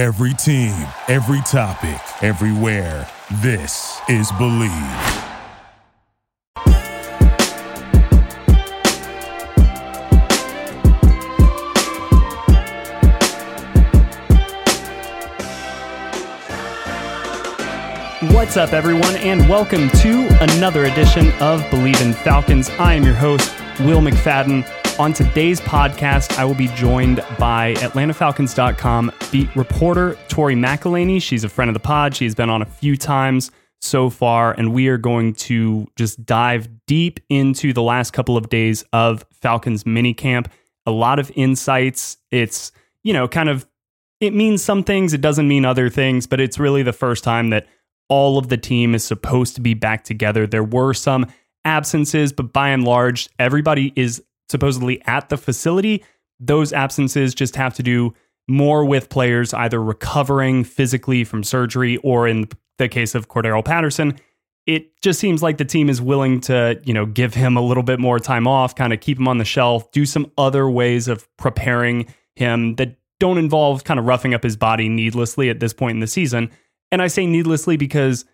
Every team, every topic, everywhere. This is Bleav. What's up, everyone, and welcome to another edition of Bleav in Falcons. I am your host, Will McFadden. On today's podcast, I will be joined by AtlantaFalcons.com beat reporter Tori McElhaney. She's a friend of the pod. She's been on a few times so far, and we are going to just dive deep into the last couple of days of Falcons minicamp. A lot of insights. It's, you know, kind of, it means some things, it doesn't mean other things, but it's really the first time that all of the team is supposed to be back together. There were some absences, but by and large, everybody is supposedly at the facility. Those absences just have to do more with players either recovering physically from surgery or in the case of Cordarrelle Patterson, it just seems like the team is willing to, you know, give him a little bit more time off, kind of keep him on the shelf, do some other ways of preparing him that don't involve kind of roughing up his body needlessly at this point in the season. And I say needlessly because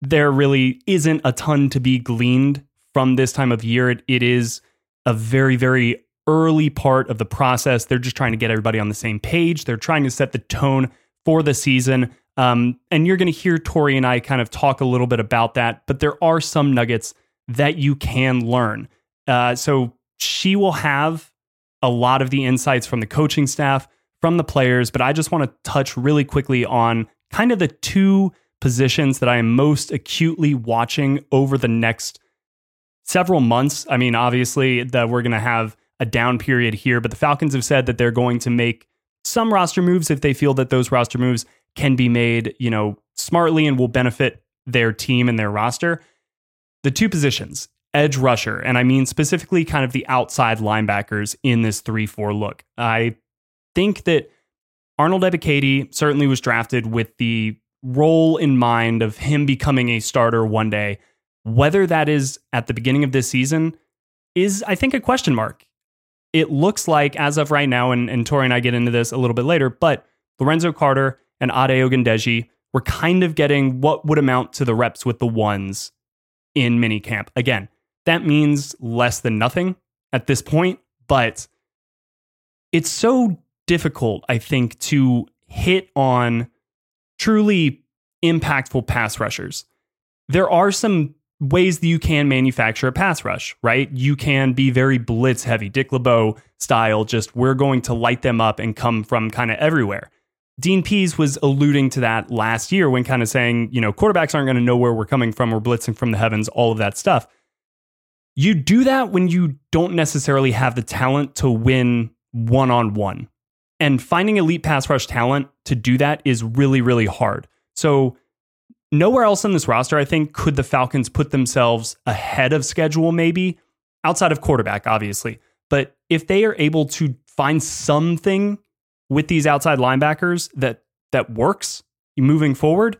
there really isn't a ton to be gleaned from this time of year. it, it is a very, very early part of the process. They're just trying to get everybody on the same page. They're trying to set the tone for the season. Um, and you're going to hear Tori and I kind of talk a little bit about that, but there are some nuggets that you can learn. Uh, so she will have a lot of the insights from the coaching staff, from the players, but I just want to touch really quickly on kind of the two positions that I am most acutely watching over the next several months. I mean, obviously, that we're going to have a down period here, but the Falcons have said that they're going to make some roster moves if they feel that those roster moves can be made, you know, smartly and will benefit their team and their roster. The two positions, edge rusher, and I mean specifically kind of the outside linebackers in this 3 4 look. I think that Arnold Ebiketie certainly was drafted with the role in mind of him becoming a starter one day. Whether that is at the beginning of this season is, I think, a question mark. It looks like, as of right now, and, and Tori and I get into this a little bit later, but Lorenzo Carter and Ade Ogundeji were kind of getting what would amount to the reps with the ones in minicamp. Again, that means less than nothing at this point, but it's so difficult, I think, to hit on truly impactful pass rushers. There are some ways that you can manufacture a pass rush, right? You can be very blitz heavy, Dick LeBeau style, just we're going to light them up and come from kind of everywhere. Dean Pees was alluding to that last year when kind of saying, you know, quarterbacks aren't going to know where we're coming from. We're blitzing from the heavens, all of that stuff. You do that when you don't necessarily have the talent to win one on one. And finding elite pass rush talent to do that is really, really hard. So nowhere else on this roster, I think, could the Falcons put themselves ahead of schedule, maybe outside of quarterback, obviously. But if they are able to find something with these outside linebackers that that works moving forward,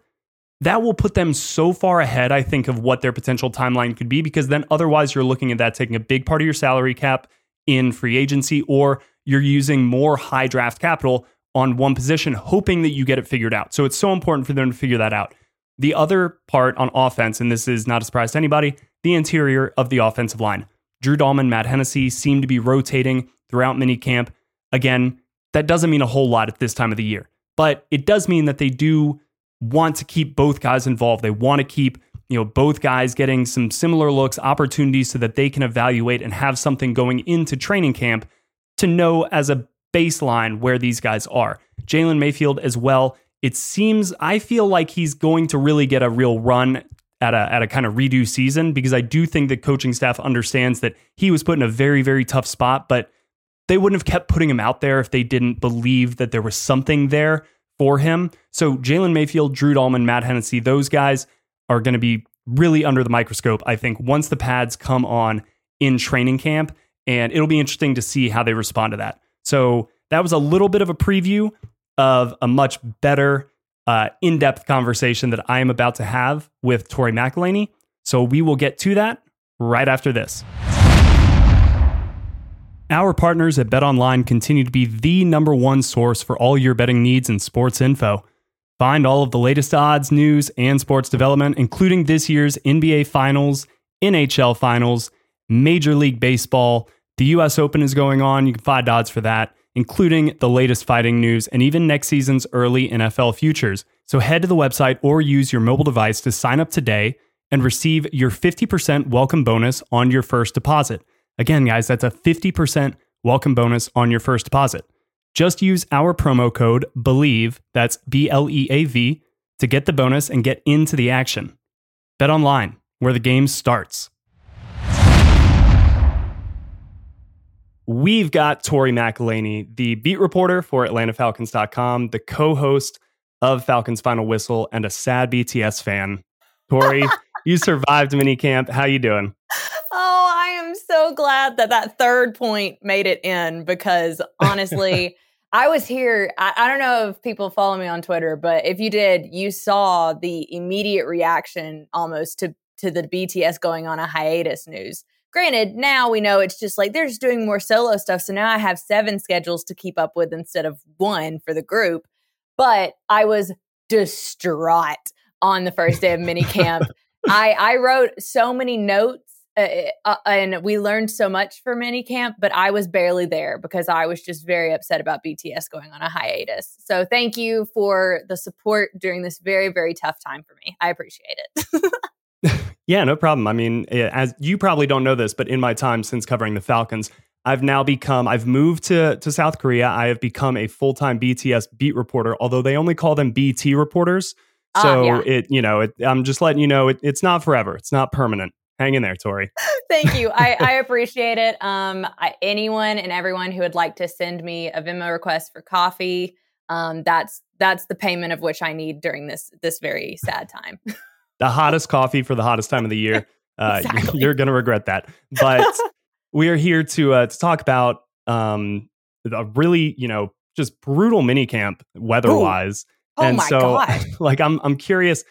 that will put them so far ahead, I think, of what their potential timeline could be. Because then otherwise, you're looking at that taking a big part of your salary cap in free agency, or you're using more high draft capital on one position, hoping that you get it figured out. So it's so important for them to figure that out. The other part on offense, and this is not a surprise to anybody, the interior of the offensive line. Drew Dalman, Matt Hennessy seem to be rotating throughout minicamp. Again, that doesn't mean a whole lot at this time of the year, but it does mean that they do want to keep both guys involved. They want to keep you know both guys getting some similar looks, opportunities, so that they can evaluate and have something going into training camp to know as a baseline where these guys are. Jalen Mayfield as well it seems I feel like he's going to really get a real run at a at a kind of redo season because I do think the coaching staff understands that he was put in a very very tough spot, but they wouldn't have kept putting him out there if they didn't believe that there was something there for him. So Jalen Mayfield, Drew Dalman, Matt Hennessy, those guys are going to be really under the microscope. I think once the pads come on in training camp, and it'll be interesting to see how they respond to that. So that was a little bit of a preview of a much better, uh, in depth conversation that I am about to have with Tori McElhaney. So we will get to that right after this. Our partners at BetOnline continue to be the number one source for all your betting needs and sports info. Find all of the latest odds, news, and sports development, including this year's NBA Finals, NHL Finals, Major League Baseball. The US Open is going on. You can find odds for that, including the latest fighting news and even next season's early NFL futures. So head to the website or use your mobile device to sign up today and receive your 50% welcome bonus on your first deposit. Again, guys, that's a 50% welcome bonus on your first deposit. Just use our promo code BELIEVE, that's B L E A V, to get the bonus and get into the action. Bet online, where the game starts. We've got Tori McElhaney, the beat reporter for AtlantaFalcons.com, the co host of Falcons Final Whistle, and a sad BTS fan. Tori, you survived minicamp. How you doing? Oh, I am so glad that that third point made it in because honestly, I was here. I, I, don't know if people follow me on Twitter, but if you did, you saw the immediate reaction almost to to the BTS going on a hiatus news. Granted, now we know it's just like they're just doing more solo stuff. So now I have seven schedules to keep up with instead of one for the group. But I was distraught on the first day of minicamp. I I wrote so many notes uh, uh, uh, and we learned so much for minicamp, but I was barely there because I was just very upset about BTS going on a hiatus. So thank you for the support during this very, very tough time for me. I appreciate it. yeah, no problem. I mean, as you probably don't know this, but in my time since covering the Falcons, I've now become I've moved to to South Korea. I have become a full-time BTS beat reporter, although they only call them BT reporters. So uh, yeah. it, you know, it, I'm just letting you know it, it's not forever. It's not permanent hang in there, Tori. Thank you. I, I appreciate it. Um, I, anyone and everyone who would like to send me a Venmo request for coffee, um, that's that's the payment of which I need during this this very sad time. the hottest coffee for the hottest time of the year. Uh, exactly. You're going to regret that. But we are here to uh, to talk about um, a really you know just brutal mini camp weather wise. Oh and my so, god! Like I'm I'm curious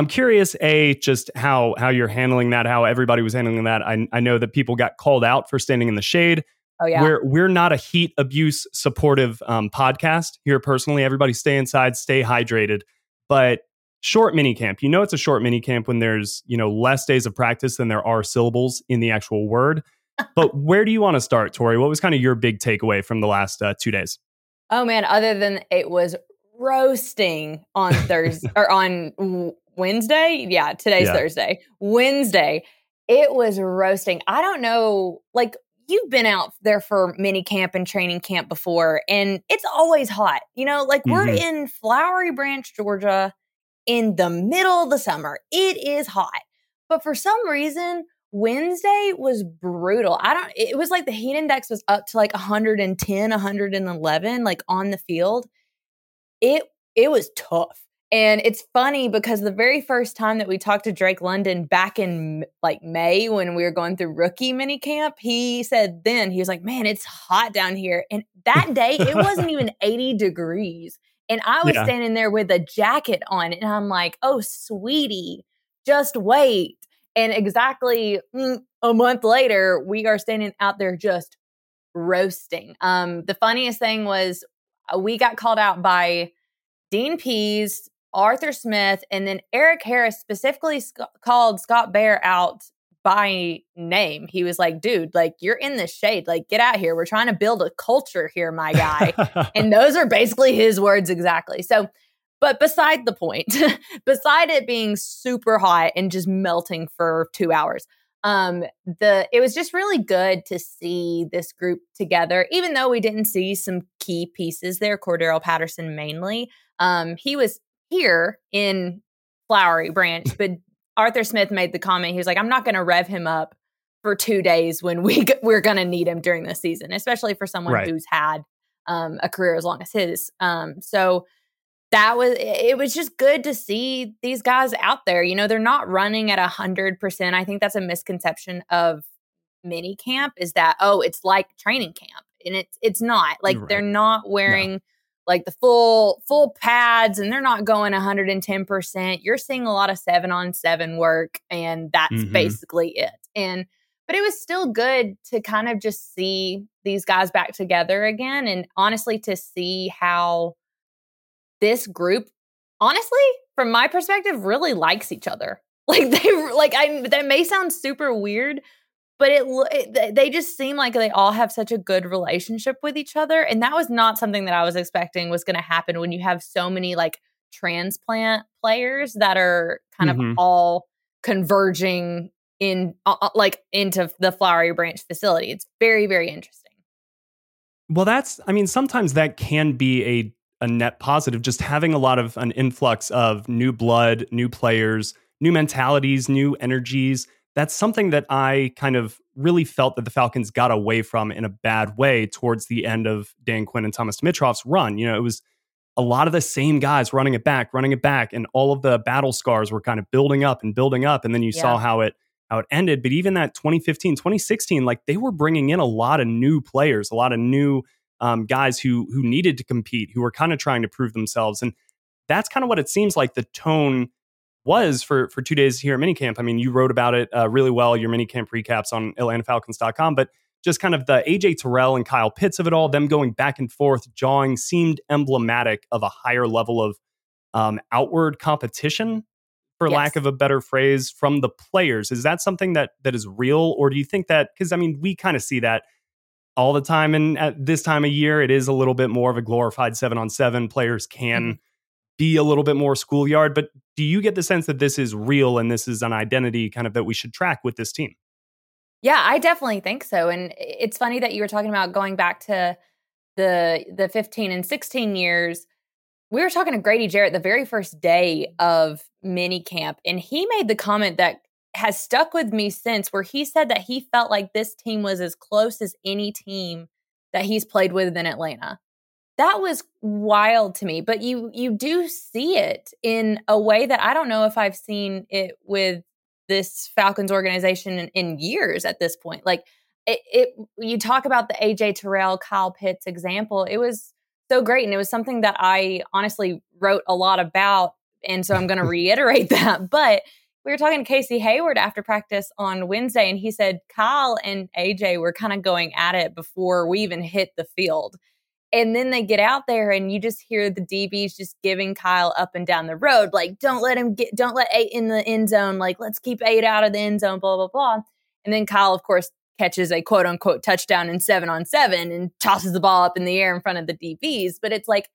I'm curious, a just how how you're handling that, how everybody was handling that. I, I know that people got called out for standing in the shade. Oh yeah, we're we're not a heat abuse supportive um, podcast here. Personally, everybody stay inside, stay hydrated. But short mini camp, you know, it's a short mini camp when there's you know less days of practice than there are syllables in the actual word. but where do you want to start, Tori? What was kind of your big takeaway from the last uh, two days? Oh man, other than it was roasting on Thursday or on Wednesday. Yeah, today's yeah. Thursday. Wednesday, it was roasting. I don't know, like you've been out there for mini camp and training camp before, and it's always hot. You know, like mm-hmm. we're in Flowery Branch, Georgia, in the middle of the summer. It is hot. But for some reason, Wednesday was brutal. I don't, it was like the heat index was up to like 110, 111, like on the field. It, it was tough. And it's funny because the very first time that we talked to Drake London back in like May when we were going through rookie mini camp, he said then, he was like, Man, it's hot down here. And that day, it wasn't even 80 degrees. And I was yeah. standing there with a jacket on, and I'm like, Oh, sweetie, just wait. And exactly mm, a month later, we are standing out there just roasting. Um, the funniest thing was uh, we got called out by Dean Pees, Arthur Smith, and then Eric Harris specifically sc- called Scott Bair out by name. He was like, dude, like you're in the shade. Like, get out here. We're trying to build a culture here, my guy. and those are basically his words exactly. So, but beside the point, beside it being super hot and just melting for two hours, um, the it was just really good to see this group together, even though we didn't see some key pieces there, Cordarrelle Patterson mainly. Um, he was here in Flowery Branch, but Arthur Smith made the comment. He was like, "I'm not going to rev him up for two days when we we're going to need him during the season, especially for someone right. who's had um, a career as long as his." Um, so that was it was just good to see these guys out there. You know, they're not running at a hundred percent. I think that's a misconception of mini camp is that oh, it's like training camp, and it's it's not. Like right. they're not wearing. No like the full full pads and they're not going 110%. You're seeing a lot of 7 on 7 work and that's mm-hmm. basically it. And but it was still good to kind of just see these guys back together again and honestly to see how this group honestly from my perspective really likes each other like they like i that may sound super weird but it, it, they just seem like they all have such a good relationship with each other and that was not something that i was expecting was going to happen when you have so many like transplant players that are kind mm-hmm. of all converging in uh, uh, like into the flowery branch facility it's very very interesting well that's i mean sometimes that can be a a net positive just having a lot of an influx of new blood new players new mentalities new energies that's something that I kind of really felt that the Falcons got away from in a bad way towards the end of Dan Quinn and Thomas Dimitroff's run. You know, it was a lot of the same guys running it back, running it back, and all of the battle scars were kind of building up and building up. And then you yeah. saw how it how it ended. But even that 2015, 2016, like they were bringing in a lot of new players, a lot of new um, guys who who needed to compete, who were kind of trying to prove themselves. And that's kind of what it seems like the tone was for for two days here at minicamp. I mean, you wrote about it uh, really well, your minicamp recaps on AtlantaFalcons.com, but just kind of the AJ Terrell and Kyle Pitts of it all, them going back and forth, jawing, seemed emblematic of a higher level of um, outward competition, for yes. lack of a better phrase, from the players. Is that something that that is real, or do you think that? Because I mean, we kind of see that all the time, and at this time of year, it is a little bit more of a glorified seven on seven. Players can. Mm-hmm be a little bit more schoolyard. But do you get the sense that this is real and this is an identity kind of that we should track with this team? Yeah, I definitely think so. And it's funny that you were talking about going back to the the 15 and 16 years. We were talking to Grady Jarrett the very first day of mini camp, and he made the comment that has stuck with me since, where he said that he felt like this team was as close as any team that he's played with in Atlanta that was wild to me but you you do see it in a way that i don't know if i've seen it with this falcons organization in, in years at this point. Like it, it, you talk about the aj terrell kyle pitts example it was so great and it was something that i honestly wrote a lot about and so i'm going to reiterate that but we were talking to casey hayward after practice on wednesday and he said kyle and aj were kind of going at it before we even hit the field and then they get out there and you just hear the DBs just giving Kyle up and down the road, like, don't let him get, don't let eight in the end zone. Like, let's keep eight out of the end zone, blah, blah, blah. And then Kyle, of course, catches a quote unquote touchdown in seven on seven and tosses the ball up in the air in front of the DBs. But it's like,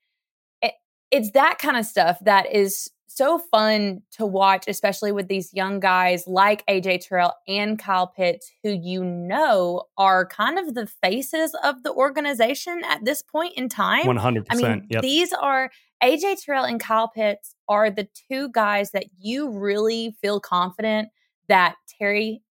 it, it's that kind of stuff that is so fun to watch, especially with these young guys like AJ Terrell and Kyle Pitts, who you know are kind of the faces of the organization at this point in time. 100%. I mean, yep. these are AJ Terrell and Kyle Pitts are the two guys that you really feel confident that Terry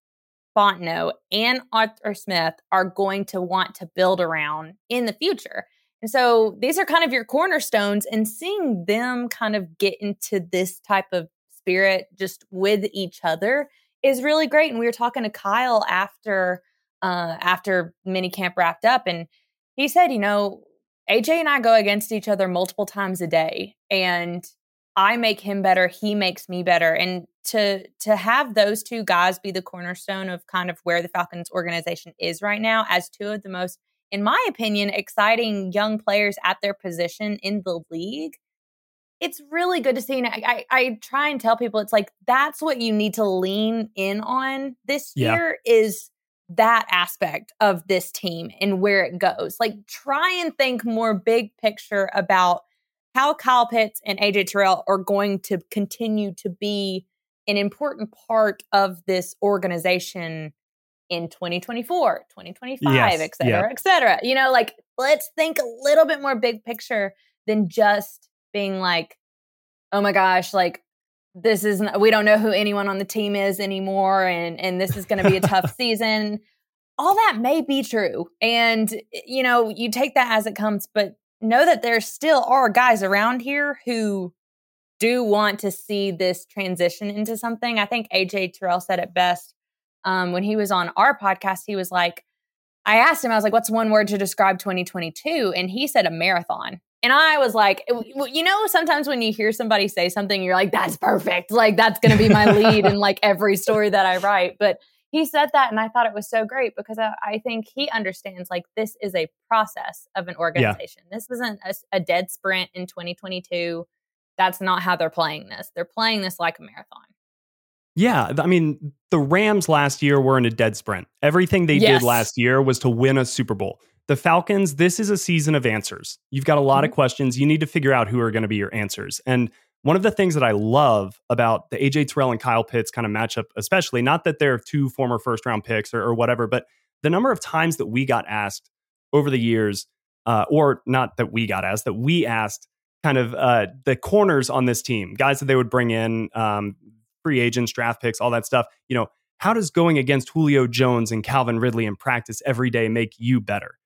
Fontenot and Arthur Smith are going to want to build around in the future. And so these are kind of your cornerstones, and seeing them kind of get into this type of spirit just with each other is really great. And we were talking to Kyle after uh, after mini camp wrapped up, and he said, you know, AJ and I go against each other multiple times a day, and I make him better, he makes me better, and to to have those two guys be the cornerstone of kind of where the Falcons organization is right now as two of the most in my opinion, exciting young players at their position in the league. It's really good to see. And I, I, I try and tell people it's like that's what you need to lean in on this yeah. year is that aspect of this team and where it goes. Like try and think more big picture about how Kyle Pitts and AJ Terrell are going to continue to be an important part of this organization in 2024, 2025, yes. et cetera, yeah. et cetera. You know, like let's think a little bit more big picture than just being like, oh my gosh, like this is not, we don't know who anyone on the team is anymore and and this is going to be a tough season all that may be true and eh, you know you take that as it comes but know that there still are guys around here who do want to see this transition into something i think aj terrell said it best um, when he was on our podcast, he was like, I asked him, I was like, what's one word to describe 2022? And he said a marathon. And I was like, you know, sometimes when you hear somebody say something, you're like, that's perfect. Like, that's going to be my lead in like every story that I write. But he said that, and I thought it was so great because I, I think he understands like this is a process of an organization. Yeah. This isn't a, a dead sprint in 2022. That's not how they're playing this. They're playing this like a marathon. Yeah, I mean, the Rams last year were in a dead sprint. Everything they yes. did last year was to win a Super Bowl. The Falcons, this is a season of answers. You've got a lot mm-hmm. of questions. You need to figure out who are going to be your answers. And one of the things that I love about the AJ Terrell and Kyle Pitts kind of matchup, especially not that they're two former first round picks or, or whatever, but the number of times that we got asked over the years, uh, or not that we got asked, that we asked kind of uh, the corners on this team, guys that they would bring in, um, free agents, draft picks, all that stuff. You know, how does going against Julio Jones and Calvin Ridley in practice every day make you better?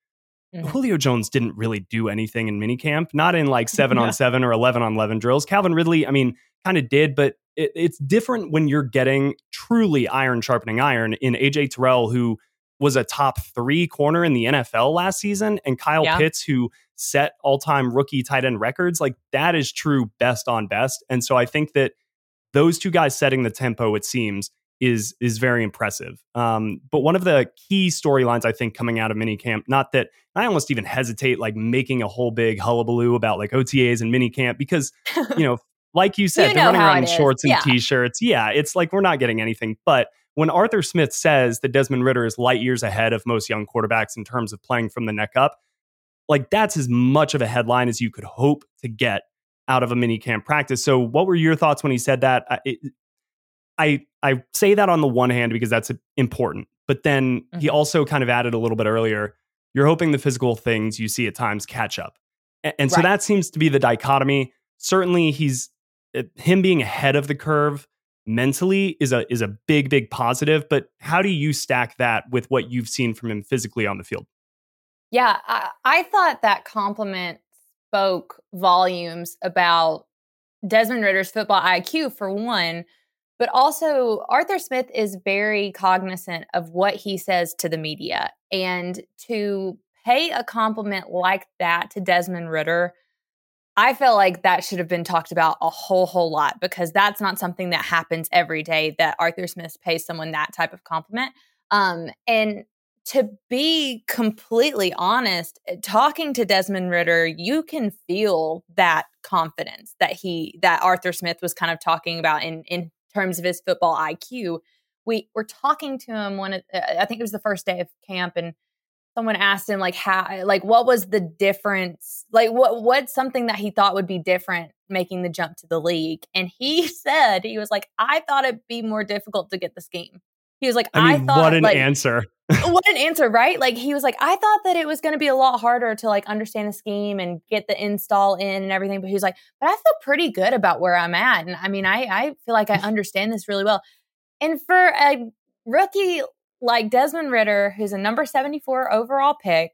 Mm-hmm. Julio Jones didn't really do anything in minicamp, not in like seven yeah. on seven or 11 on 11 drills. Calvin Ridley, I mean, kind of did, but it, it's different when you're getting truly iron sharpening iron in AJ Terrell, who was a top three corner in the NFL last season, and Kyle yeah. Pitts, who set all time rookie tight end records. Like that is true best on best. And so I think that those two guys setting the tempo, it seems, is is very impressive. Um, but one of the key storylines I think coming out of minicamp, not that I almost even hesitate like making a whole big hullabaloo about like OTAs and minicamp because you know, like you said, you they're running around in shorts and yeah. t-shirts. Yeah, it's like we're not getting anything. But when Arthur Smith says that Desmond Ridder is light years ahead of most young quarterbacks in terms of playing from the neck up, like that's as much of a headline as you could hope to get out of a mini camp practice. So, what were your thoughts when he said that? It, I I say that on the one hand because that's important, but then mm-hmm. he also kind of added a little bit earlier. You're hoping the physical things you see at times catch up, and, and so that seems to be the dichotomy. Certainly, he's uh, him being ahead of the curve mentally is a is a big big positive. But how do you stack that with what you've seen from him physically on the field? Yeah, I, I thought that compliment spoke volumes about Desmond Ridder's football IQ for one but also, Arthur Smith is very cognizant of what he says to the media. And to pay a compliment like that to Desmond Ridder, I felt like that should have been talked about a whole, whole lot because that's not something that happens every day that Arthur Smith pays someone that type of compliment. Um, and to be completely honest, eh, talking to Desmond Ridder, you can feel that confidence that he that Arthur Smith was kind of talking about in in terms of his football IQ. We were talking to him one, uh, I think it was the first day of camp, and someone asked him like how, like what was the difference? Like what what's something that he thought would be different making the jump to the league? And he said he was like, I thought it'd be more difficult to get the scheme. He was like, I, mean, I thought what an like, answer. What an answer, right? Like he was like, I thought that it was going to be a lot harder to like understand the scheme and get the install in and everything. But he was like, but I feel pretty good about where I'm at. And I mean, I, I feel like I understand this really well. And for a rookie like Desmond Ridder, who's a number 74 overall pick,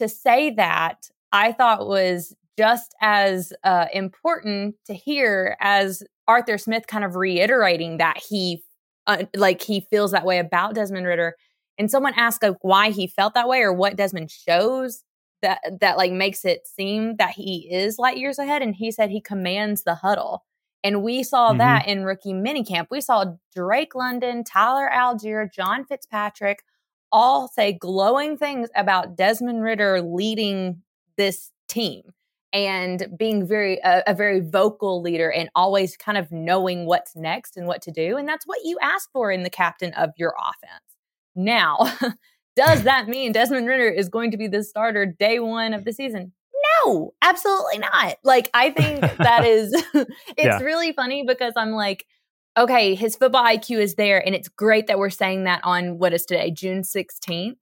to say that I thought was just as uh, important to hear as Arthur Smith kind of reiterating that he uh, like he feels that way about Desmond Ridder. And someone asked like why he felt that way or what Desmond shows that that like makes it seem that he is light years ahead. And he said he commands the huddle. And we saw mm-hmm. that in rookie minicamp. We saw Drake London, Tyler Allgeier John Fitzpatrick all say glowing things about Desmond Ridder leading this team and being very a, a, very vocal leader and always kind of knowing what's next and what to do and that's what you ask for in the captain of your offense now does that mean desmond Ridder is going to be the starter day one of the season no absolutely not like i think that is it's yeah. really funny because i'm like okay his football iq is there and it's great that we're saying that on what is today june 16th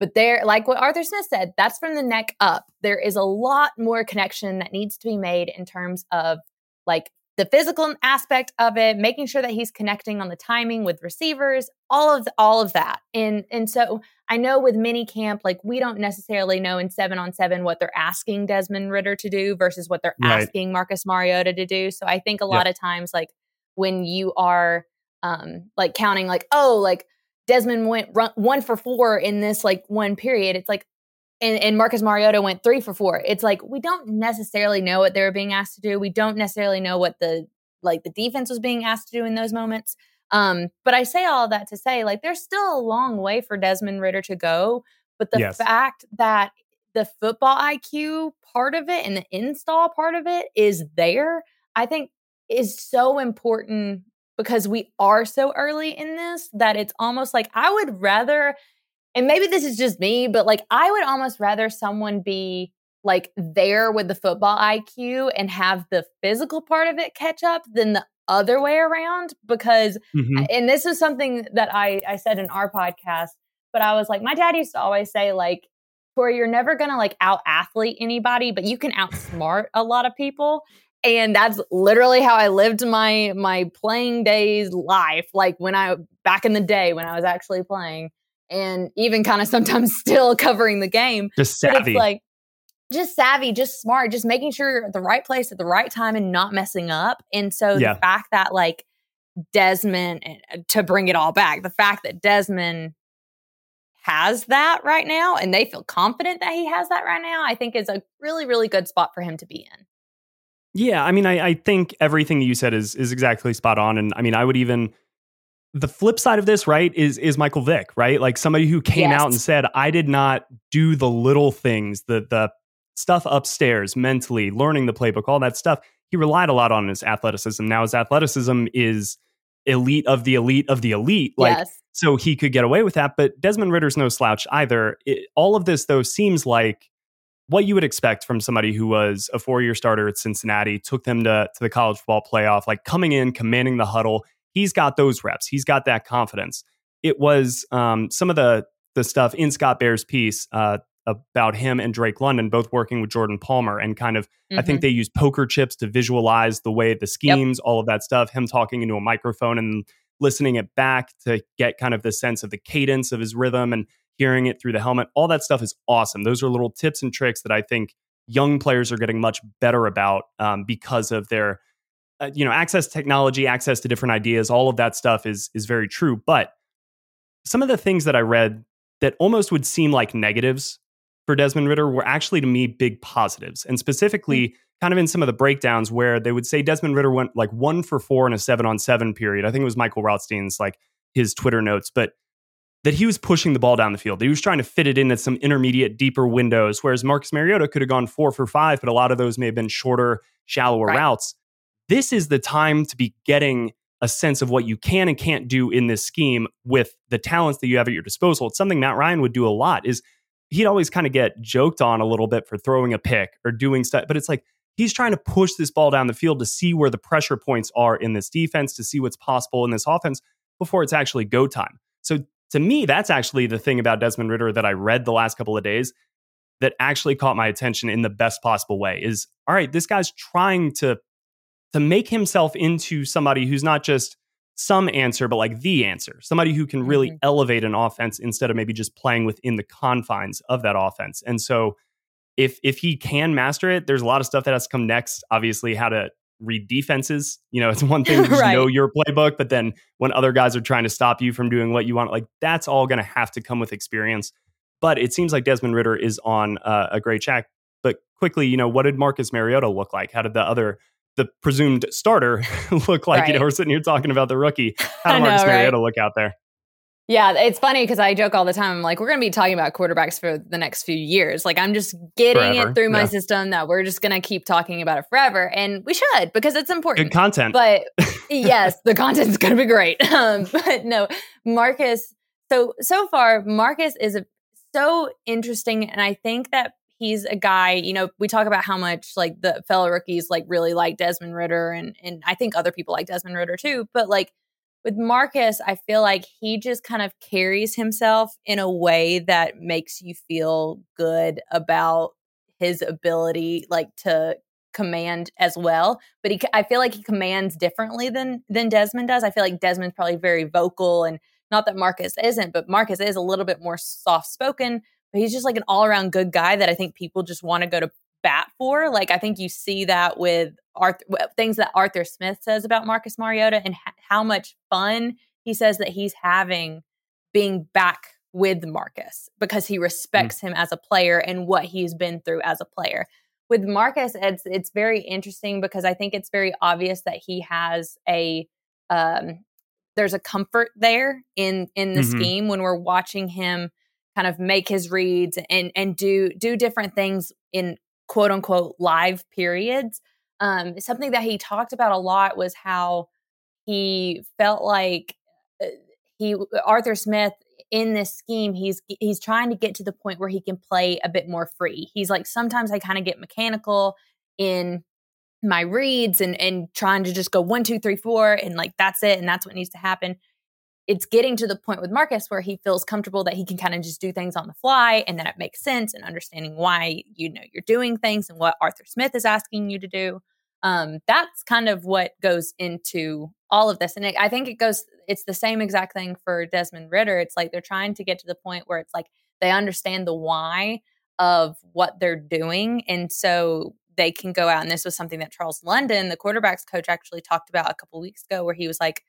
but there, like what Arthur Smith said, that's from the neck up. There is a lot more connection that needs to be made in terms of like the physical aspect of it, making sure that he's connecting on the timing with receivers, all of the, all of that. And and so I know with mini camp, like we don't necessarily know in seven on seven what they're asking Desmond Ridder to do versus what they're right. asking Marcus Mariota to do. So I think a lot yep. of times, like when you are um like counting, like oh, like Desmond went run, one for four in this like one period. It's like, and, and Marcus Mariota went three for four. It's like we don't necessarily know what they were being asked to do. We don't necessarily know what the like the defense was being asked to do in those moments. Um, but I say all that to say, like, there's still a long way for Desmond Ridder to go. But the yes. fact that the football IQ part of it and the install part of it is there, I think is so important because we are so early in this that it's almost like I would rather, and maybe this is just me, but like I would almost rather someone be like there with the football IQ and have the physical part of it catch up than the other way around because mm-hmm. and this is something that I I said in our podcast but I was like my dad used to always say like where you're never to like out athlete anybody, but you can outsmart a lot of people. And that's literally how I lived my my playing days life. Like when I back in the day when I was actually playing, and even kind of sometimes still covering the game. Just savvy. like just savvy, just smart, just making sure you're at the right place at the right time and not messing up. And so yeah. the fact that like Desmond, uh, to bring it all back, the fact that Desmond has that right now and they feel confident that he has that right now, I think is a really, really good spot for him to be in. Yeah, I mean, I, I think everything you said is is exactly spot on. And I mean, I would even the flip side of this, right, is is Michael Vick, right? Like somebody who came yes. out and said, I did not do the little things, the the stuff upstairs, mentally, learning the playbook, all that stuff. He relied a lot on his athleticism. Now his athleticism is elite of the elite of the elite. Like yes so he could get away with that. But Desmond Ridder's no slouch either. It, all of this, though, seems like what you would expect from somebody who was a four year starter at Cincinnati, took them to, to the college football playoff, like coming in, commanding the huddle. He's got those reps, he's got that confidence. It was um, some of the the stuff in Scott Bair's piece uh, about him and Drake London both working with Jordan Palmer and kind of mm-hmm. I think mm-hmm. they use poker chips to visualize the way the schemes, yep. all of that stuff, him talking into a microphone and listening it back to get kind of the sense of the cadence of his rhythm and hearing it through the helmet. All that stuff is awesome. Those are little tips and tricks that I think young players are getting much better about um, because of their uh, you know access to technology access to different ideas all of that stuff is is very true but some of the things that i read that almost would seem like negatives for desmond Ridder were actually to me big positives and specifically mm kind of in some of the breakdowns where they would say Desmond Ridder went like one for four in a seven on seven period. I think it was Michael Rothstein's like his Twitter notes, but that he was pushing the ball down the field. He was trying to fit it in at some intermediate, deeper windows, whereas Marcus Mariota could have gone four for five, but a lot of those may have been shorter, shallower right. routes. This is the time to be getting a sense of what you can and can't do in this scheme with the talents that you have at your disposal. It's something Matt Ryan would do a lot is he'd always kind of get joked on a little bit for throwing a pick or doing stuff, but it's like he's trying to push this ball down the field to see where the pressure points are in this defense, to see what's possible in this offense before it's actually go time. So to me, that's actually the thing about Desmond Ridder that I read the last couple of days that actually caught my attention in the best possible way is all right, this guy's trying to to make himself into somebody who's not just some answer, but like the answer, somebody who can really mm-hmm. elevate an offense instead of maybe just playing within the confines of that offense. And so if if he can master it, there's a lot of stuff that has to come next. Obviously, how to read defenses. You know, it's one thing to just right. know your playbook, but then when other guys are trying to stop you from doing what you want, like that's all going to have to come with experience. But it seems like Desmond Ridder is on uh, a great track. But quickly, you know, what did Marcus Mariota look like? How did the other the presumed starter look like? Right. You know, we're sitting here talking about the rookie. How did Marcus Mariota right? look out there? Yeah, it's funny because I joke all the time. I'm like, we're going to be talking about quarterbacks for the next few years. Like, I'm just getting forever. it through my yeah. system that we're just going to keep talking about it forever. And we should because it's important. Good content. But yes, the content's going to be great. Um, but no, Marcus. So, so far, Marcus is a, so interesting. And I think that he's a guy, you know, we talk about how much like the fellow rookies like really like Desmond Ridder And, and I think other people like Desmond Ridder too. But like, with Marcus, I feel like he just kind of carries himself in a way that makes you feel good about his ability, like to command as well. But he, I feel like he commands differently than than Desmond does. I feel like Desmond's probably very vocal, and not that Marcus isn't, but Marcus is a little bit more soft spoken. But he's just like an all around good guy that I think people just want to go to bat for. Like I think you see that with Arthur, things that Arthur Smith says about Marcus Mariota and ha- how much fun he says that he's having being back with Marcus because he mm. respects mm. him as a player and what he's been through as a player. With Marcus, it's it's very interesting because I think it's very obvious that he has a um, there's a comfort there in in the mm-hmm. scheme when we're watching him kind of make his reads and and do do different things in quote unquote live periods. Um, something that he talked about a lot was how he felt like uh, he Arthur Smith in this scheme he's he's trying to get to the point where he can play a bit more free. He's like sometimes I kind of get mechanical in my reads and and trying to just go one two three four and like that's it and that's what needs to happen it's getting to the point with Marcus where he feels comfortable that he can kind of just do things on the fly and that it makes sense and understanding why you know you're doing things and what Arthur Smith is asking you to do. Um, that's kind of what goes into all of this. And it, I think it goes, it's the same exact thing for Desmond Ridder. It's like they're trying to get to the point where it's like they understand the why of what they're doing. And so they can go out. And this was something that Charles London, the quarterbacks coach, actually talked about a couple weeks ago, where he was like,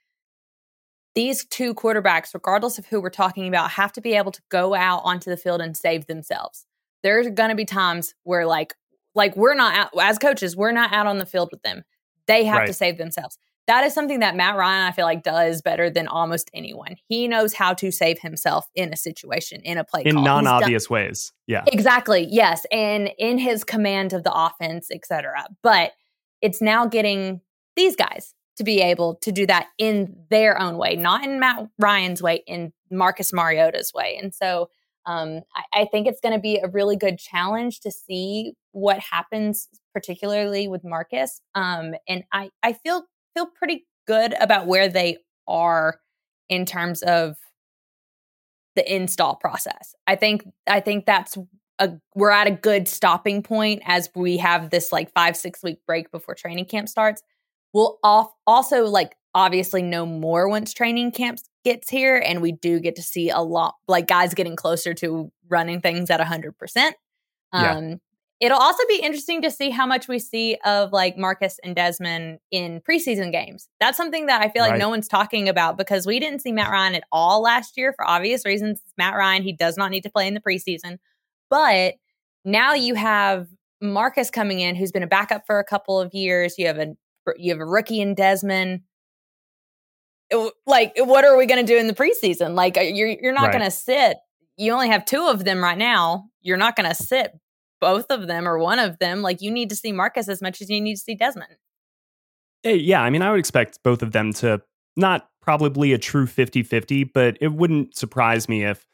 these two quarterbacks, regardless of who we're talking about, have to be able to go out onto the field and save themselves. There's going to be times where, like, like we're not out, as coaches, we're not out on the field with them. They have right. to save themselves. That is something that Matt Ryan, I feel like, does better than almost anyone. He knows how to save himself in a situation, in a play in non-obvious ways. Yeah, exactly. Yes, and in his command of the offense, etc. But it's now getting these guys to be able to do that in their own way, not in Matt Ryan's way, in Marcus Mariota's way. And so um, I, I, think it's going to be a really good challenge to see what happens, particularly with Marcus. Um, and I, I feel feel pretty good about where they are in terms of the install process. I think I think that's a we're at a good stopping point as we have this like five six week break before training camp starts we'll off also like obviously know more once training camps gets here and we do get to see a lot like guys getting closer to running things at 100% um yeah. it'll also be interesting to see how much we see of like marcus and desmond in preseason games. That's something that i feel like right. no one's talking about because we didn't see matt ryan at all last year for obvious reasons. It's matt ryan he does not need to play in the preseason. But now you have marcus coming in who's been a backup for a couple of years. You have a you have a rookie in Desmond. It, like, what are we going to do in the preseason? Like, uh, you're you're not right. going to sit. You only have two of them right now. You're not going to sit both of them or one of them. Like, you need to see Marcus as much as you need to see Desmond. Hey, yeah, I mean, I would expect both of them to not probably a true 50-50, but it wouldn't surprise me if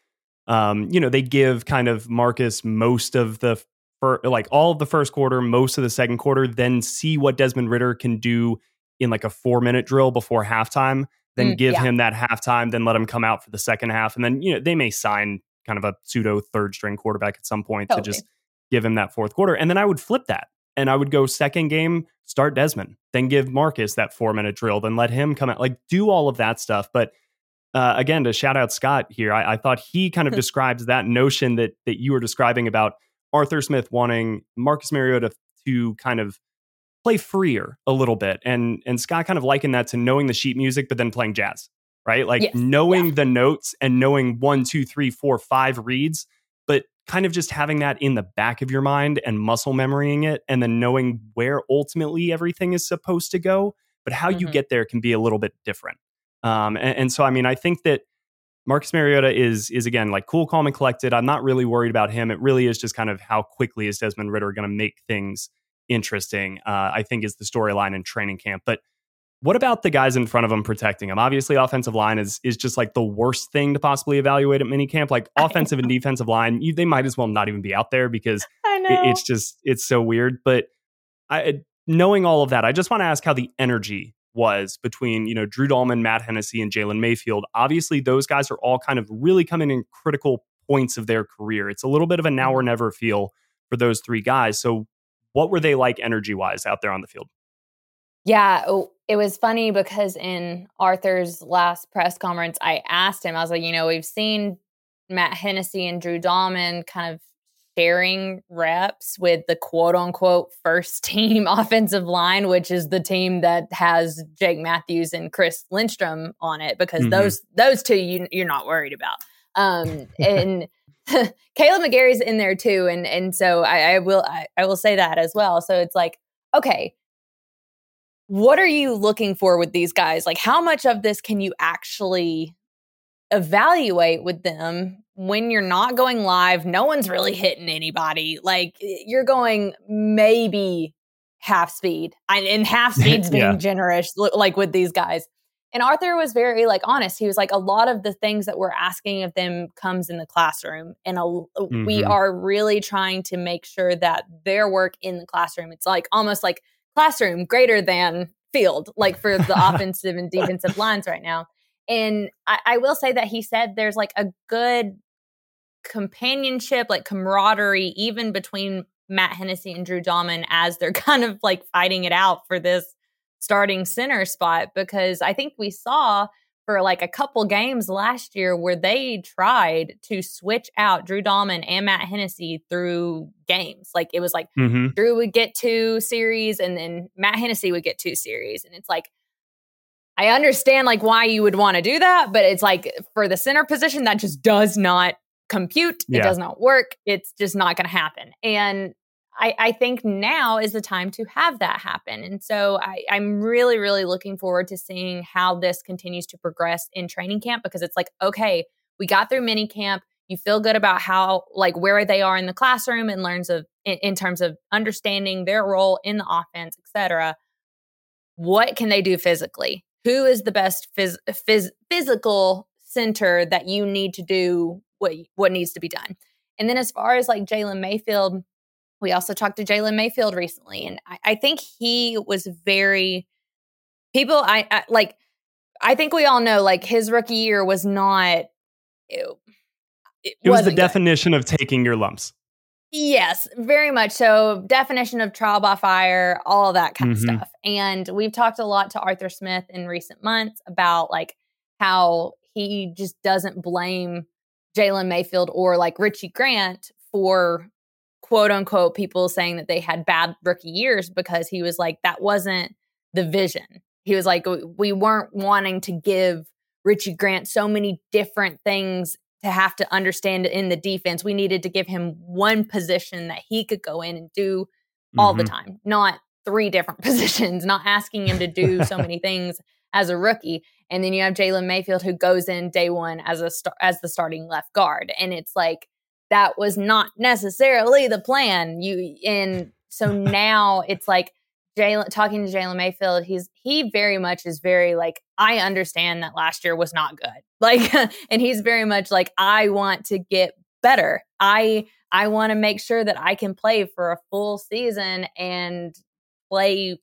um, you know, they give kind of Marcus most of the for like all of the first quarter, most of the second quarter, then see what Desmond Ridder can do in like a four minute drill before halftime, then mm, give yeah. him that halftime, then let him come out for the second half. And then, you know, they may sign kind of a pseudo third string quarterback at some point totally. to just give him that fourth quarter. And then I would flip that and I would go second game, start Desmond, then give Marcus that four minute drill, then let him come out, like do all of that stuff. But uh, again, to shout out Scott here, I, I thought he kind of describes that notion that that you were describing about Arthur Smith wanting Marcus Mariota to kind of play freer a little bit. And and Scott kind of likened that to knowing the sheet music, but then playing jazz, right? Like yes. knowing yeah. the notes and knowing one, two, three, four, five reads, but kind of just having that in the back of your mind and muscle memorying it and then knowing where ultimately everything is supposed to go. But how mm-hmm. you get there can be a little bit different. Um, and, and so, I mean, I think that Marcus Mariota is is again like cool, calm, and collected. I'm not really worried about him. It really is just kind of how quickly is Desmond Ridder going to make things interesting. Uh, I think is the storyline in training camp. But what about the guys in front of him protecting him? Obviously, offensive line is is just like the worst thing to possibly evaluate at minicamp. Like offensive and defensive line, you, they might as well not even be out there because it, it's just it's so weird. But I, knowing all of that, I just want to ask how the energy was between, you know, Drew Dalman, Matt Hennessy, and Jalen Mayfield. Obviously, those guys are all kind of really coming in critical points of their career. It's a little bit of a now or mm-hmm. never feel for those three guys. So, what were they like energy wise out there on the field? Yeah, oh, it was funny because in Arthur's last press conference, I asked him, I was like, you know, we've seen Matt Hennessy and Drew Dalman kind of sharing reps with the quote unquote first team offensive line, which is the team that has Jake Matthews and Chris Lindstrom on it, because mm-hmm. those those two you, you're not worried about. Um, and Kaleb McGary's in there too, and and so I, I will I, I will say that as well. So it's like okay, what are you looking for with these guys? Like, how much of this can you actually evaluate with them when you're not going live? No one's really hitting anybody. Like, you're going maybe half speed, and half speed's being yeah. generous, like with these guys. And Arthur was very like honest. He was like, a lot of the things that we're asking of them comes in the classroom, and a, mm-hmm. we are really trying to make sure that their work in the classroom. It's like almost like classroom greater than field, like for the offensive and defensive lines right now. And I, I will say that he said there's like a good companionship, like camaraderie, even between Matt Hennessy and Drew Dalman as they're kind of like fighting it out for this starting center spot. Because I think we saw for like a couple games last year where they tried to switch out Drew Dalman and Matt Hennessy through games. Like it was like mm-hmm. Drew would get two series and then Matt Hennessy would get two series. And it's like, I understand like why you would want to do that, but it's like for the center position, that just does not compute. Yeah. It does not work. It's just not going to happen. And I, I, think now is the time to have that happen. And so I, I'm really, really looking forward to seeing how this continues to progress in training camp because it's like, okay, we got through mini camp. You feel good about how, like, where they are in the classroom and learns of in, in terms of understanding their role in the offense, etc. What can they do physically? Who is the best phys, phys, physical center that you need to do what what needs to be done? And then as far as like Jalen Mayfield, we also talked to Jalen Mayfield recently, and I, I, think he was very people. I, I, like. I think we all know like his rookie year was not. It, it, it was the good. definition of taking your lumps. Yes, very much so. Definition of trial by fire, all that kind mm-hmm. of stuff. And we've talked a lot to Arthur Smith in recent months about like how he just doesn't blame Jalen Mayfield or like Richie Grant for quote unquote people saying that they had bad rookie years because he was like, that wasn't the vision. He was like, we weren't wanting to give Richie Grant so many different things to have to understand in the defense. We needed to give him one position that he could go in and do all mm-hmm. the time, not three different positions, not asking him to do so many things as a rookie. And then you have Jalen Mayfield who goes in day one as a star- as the starting left guard, and it's like that was not necessarily the plan. You and so now it's like Jalen talking to Jalen Mayfield, he's he very much is very like, I understand that last year was not good. Like and he's very much like, I want to get better. I I want to make sure that I can play for a full season and play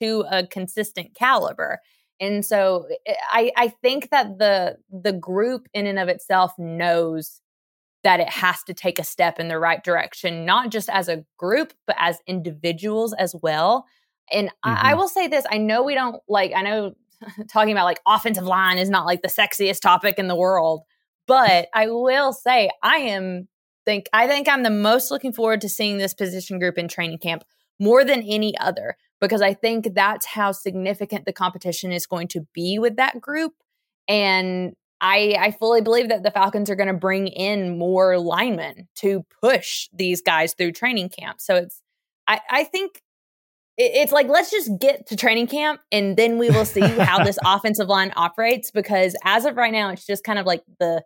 to a consistent caliber. And so eh, I, I think that the the group in and of itself knows that it has to take a step in the right direction, not just as a group, but as individuals as well. And mm-hmm. I, I, mm-hmm. will say this I know we don't like, I know talking about like offensive line is not like the sexiest topic in the world, but I will say I am think I think I'm the most looking forward to seeing this position group in training camp more than any other because I think that's how significant the competition is going to be with that group. And I, I fully believe that the Falcons are going to bring in more linemen to push these guys through training camp. So it's, I, I think it's like let's just get to training camp and then we will see how this offensive line operates because as of right now it's just kind of like the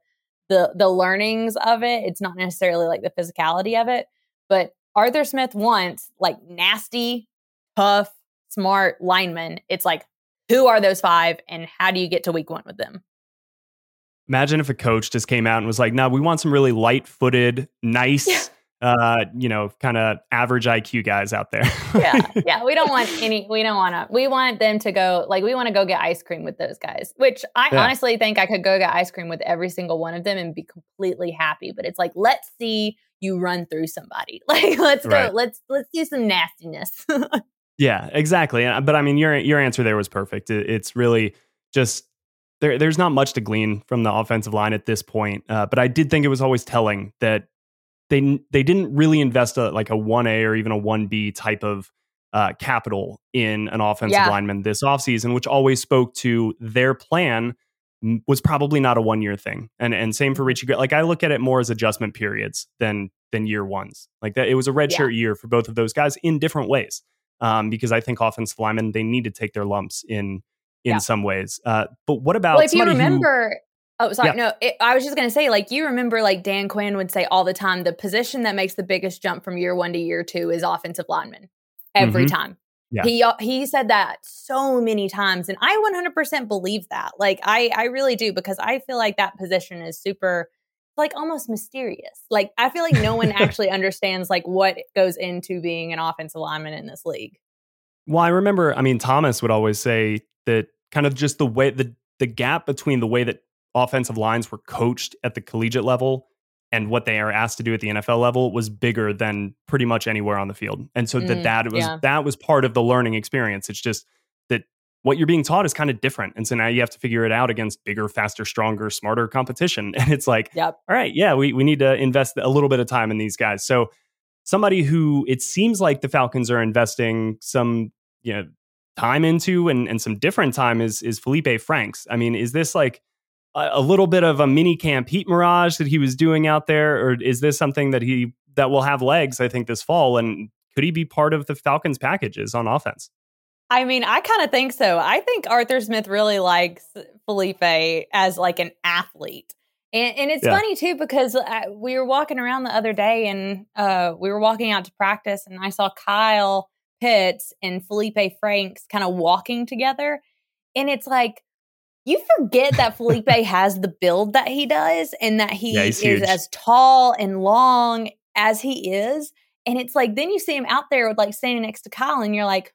the the learnings of it it's not necessarily like the physicality of it but arthur smith wants like nasty tough smart linemen it's like who are those five and how do you get to week one with them Imagine if a coach just came out and was like, "No, we want some really light-footed, nice, yeah. uh, you know, kind of average IQ guys out there." yeah, yeah. We don't want any. We don't want to. We want them to go. Like, we want to go get ice cream with those guys. Which I yeah. honestly think I could go get ice cream with every single one of them and be completely happy. But it's like, let's see you run through somebody. Like, let's go. Right. Let's let's do some nastiness. yeah, exactly. But I mean, your your answer there was perfect. It's really just there, there's not much to glean from the offensive line at this point. Uh, but I did think it was always telling that they they didn't really invest a, like a one A or even a one B type of uh, capital in an offensive yeah. lineman this offseason, which always spoke to their plan was probably not a one year thing. And and same for. Richie. Like I look at it more as adjustment periods than than year ones. Like that, it was a redshirt yeah. year for both of those guys in different ways. Um, because I think offensive linemen they need to take their lumps in in Yeah. some ways. Uh, but what about Well, if you somebody who- remember, oh, sorry, Yeah. no, it, I was just gonna say, like, you remember, like Dan Quinn would say all the time, the position that makes the biggest jump from year one to year two is offensive lineman every time. Mm-hmm. Yeah. He uh, he said that so many times, and I 100% believe that. Like, I I really do because I feel like that position is super. Like almost mysterious. Like I feel like no one actually understands like what goes into being an offensive lineman in this league. Well, I remember, I mean, Thomas would always say that kind of just the way the the gap between the way that offensive lines were coached at the collegiate level and what they are asked to do at the NFL level was bigger than pretty much anywhere on the field. And so that Mm, that was yeah. that was part of the learning experience. It's just that what you're being taught is kind of different. And so now you have to figure it out against bigger, faster, stronger, smarter competition. And it's like, Yep. all right, yeah, we, we need to invest a little bit of time in these guys. So somebody who it seems like the Falcons are investing some, you know, time into and, and some different time is is Felipe Franks. I mean, is this like a, a little bit of a mini camp heat mirage that he was doing out there, or is this something that he that will have legs, I think, this fall? And could he be part of the Falcons packages on offense? I mean, I kind of think so. I think Arthur Smith really likes Felipe as like an athlete. And, and it's Yeah. funny too because uh, we were walking around the other day and uh, we were walking out to practice and I saw Kyle Pitts and Felipe Franks kind of walking together. And it's like, you forget that Felipe has the build that he does and that he Yeah, is huge. as tall and long as he is. And it's like, then you see him out there with like standing next to Kyle and you're like,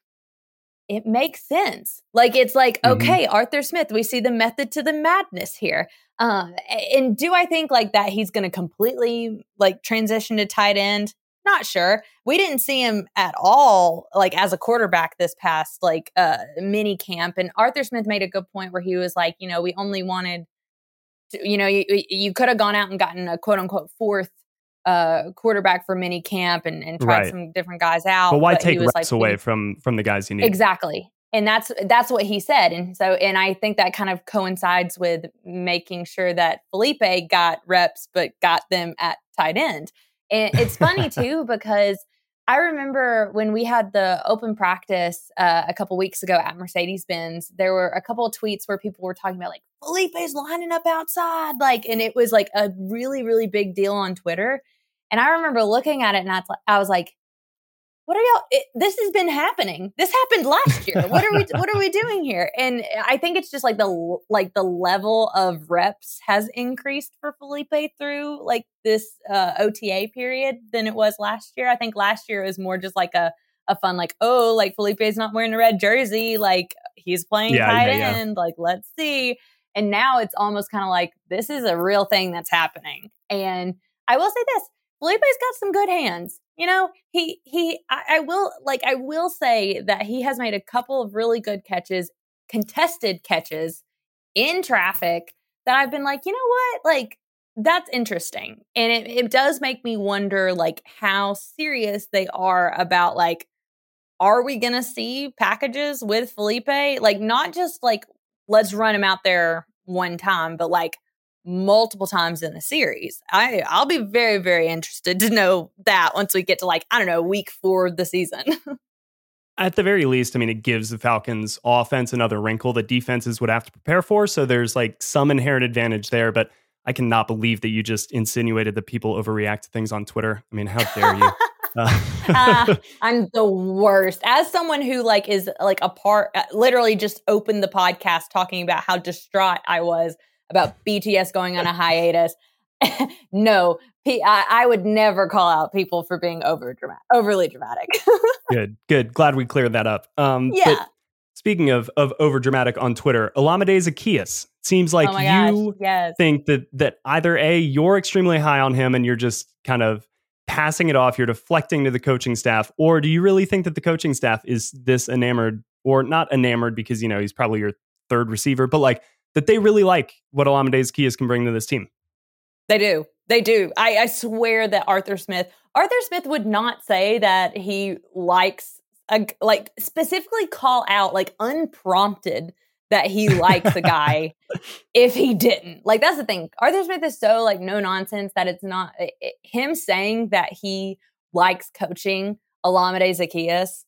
it makes sense. Like it's like, Mhm. okay, Arthur Smith, we see the method to the madness here. Um, and do I think like that he's going to completely like transition to tight end? Not sure. We didn't see him at all like as a quarterback this past like uh mini camp. And Arthur Smith made a good point where he was like, you know, we only wanted to, you know, you you could have gone out and gotten a quote unquote fourth uh quarterback for mini camp and, and tried Right. some different guys out. But why he take was reps like, away from from the guys you need? Exactly. And that's that's what he said. And so and I think that kind of coincides with making sure that Felipe got reps but got them at tight end. And it's funny too because I remember when we had the open practice uh, a couple weeks ago at Mercedes Benz, there were a couple of tweets where people were talking about like Felipe's lining up outside, like, and it was like a really, really big deal on Twitter. And I remember looking at it and I, I was like, what are y'all it, this has been happening. This happened last year. What are we what are we doing here? And i think it's just like the like the level of reps has increased for felipe through like this uh, ota period than it was last year. I think last year it was more just like a a fun like oh like felipe's not wearing a red jersey. Like he's playing Yeah, tight yeah, yeah. end. Like let's see. And now it's almost kind of like this is a real thing that's happening. And i will say this Felipe's got some good hands. You know, he he I, I will like I will say that he has made a couple of really good catches, contested catches in traffic that I've been like, you know what? Like that's interesting. And it, it does make me wonder like how serious they are about like are we going to see packages with Felipe? Like not just like let's run him out there one time, but like multiple times in the series. I I'll be very very interested to know that once we get to like I don't know week 4 of the season. At the very least, I mean, it gives the Falcons offense another wrinkle that defenses would have to prepare for. So there's like some inherent advantage there, but I cannot believe that you just insinuated that people overreact to things on Twitter. I mean, how dare you? Uh, Ah, I'm the worst. As someone who like is like a part uh, literally just opened the podcast talking about how distraught I was about BTS going on a hiatus. no, P- I, I would never call out people for being over dramatic, overly dramatic. good, good. Glad we cleared that up. Um, yeah. But speaking of of over dramatic on Twitter, Olamide Zaccheaus seems like oh you gosh. Yes. think that that either a you're extremely high on him and you're just kind of passing it off, you're deflecting to the coaching staff, or do you really think that the coaching staff is this enamored or not enamored because you know he's probably your third receiver, but like that they really like what Olamide Zaccheaus can bring to this team? They do. They do. I, I swear that Arthur Smith, Arthur Smith would not say that he likes, a, like, specifically call out, like, unprompted that he likes a guy if he didn't. Like, that's the thing. Arthur Smith is so, like, no nonsense that it's not it- him saying that he likes coaching Olamide Zaccheaus.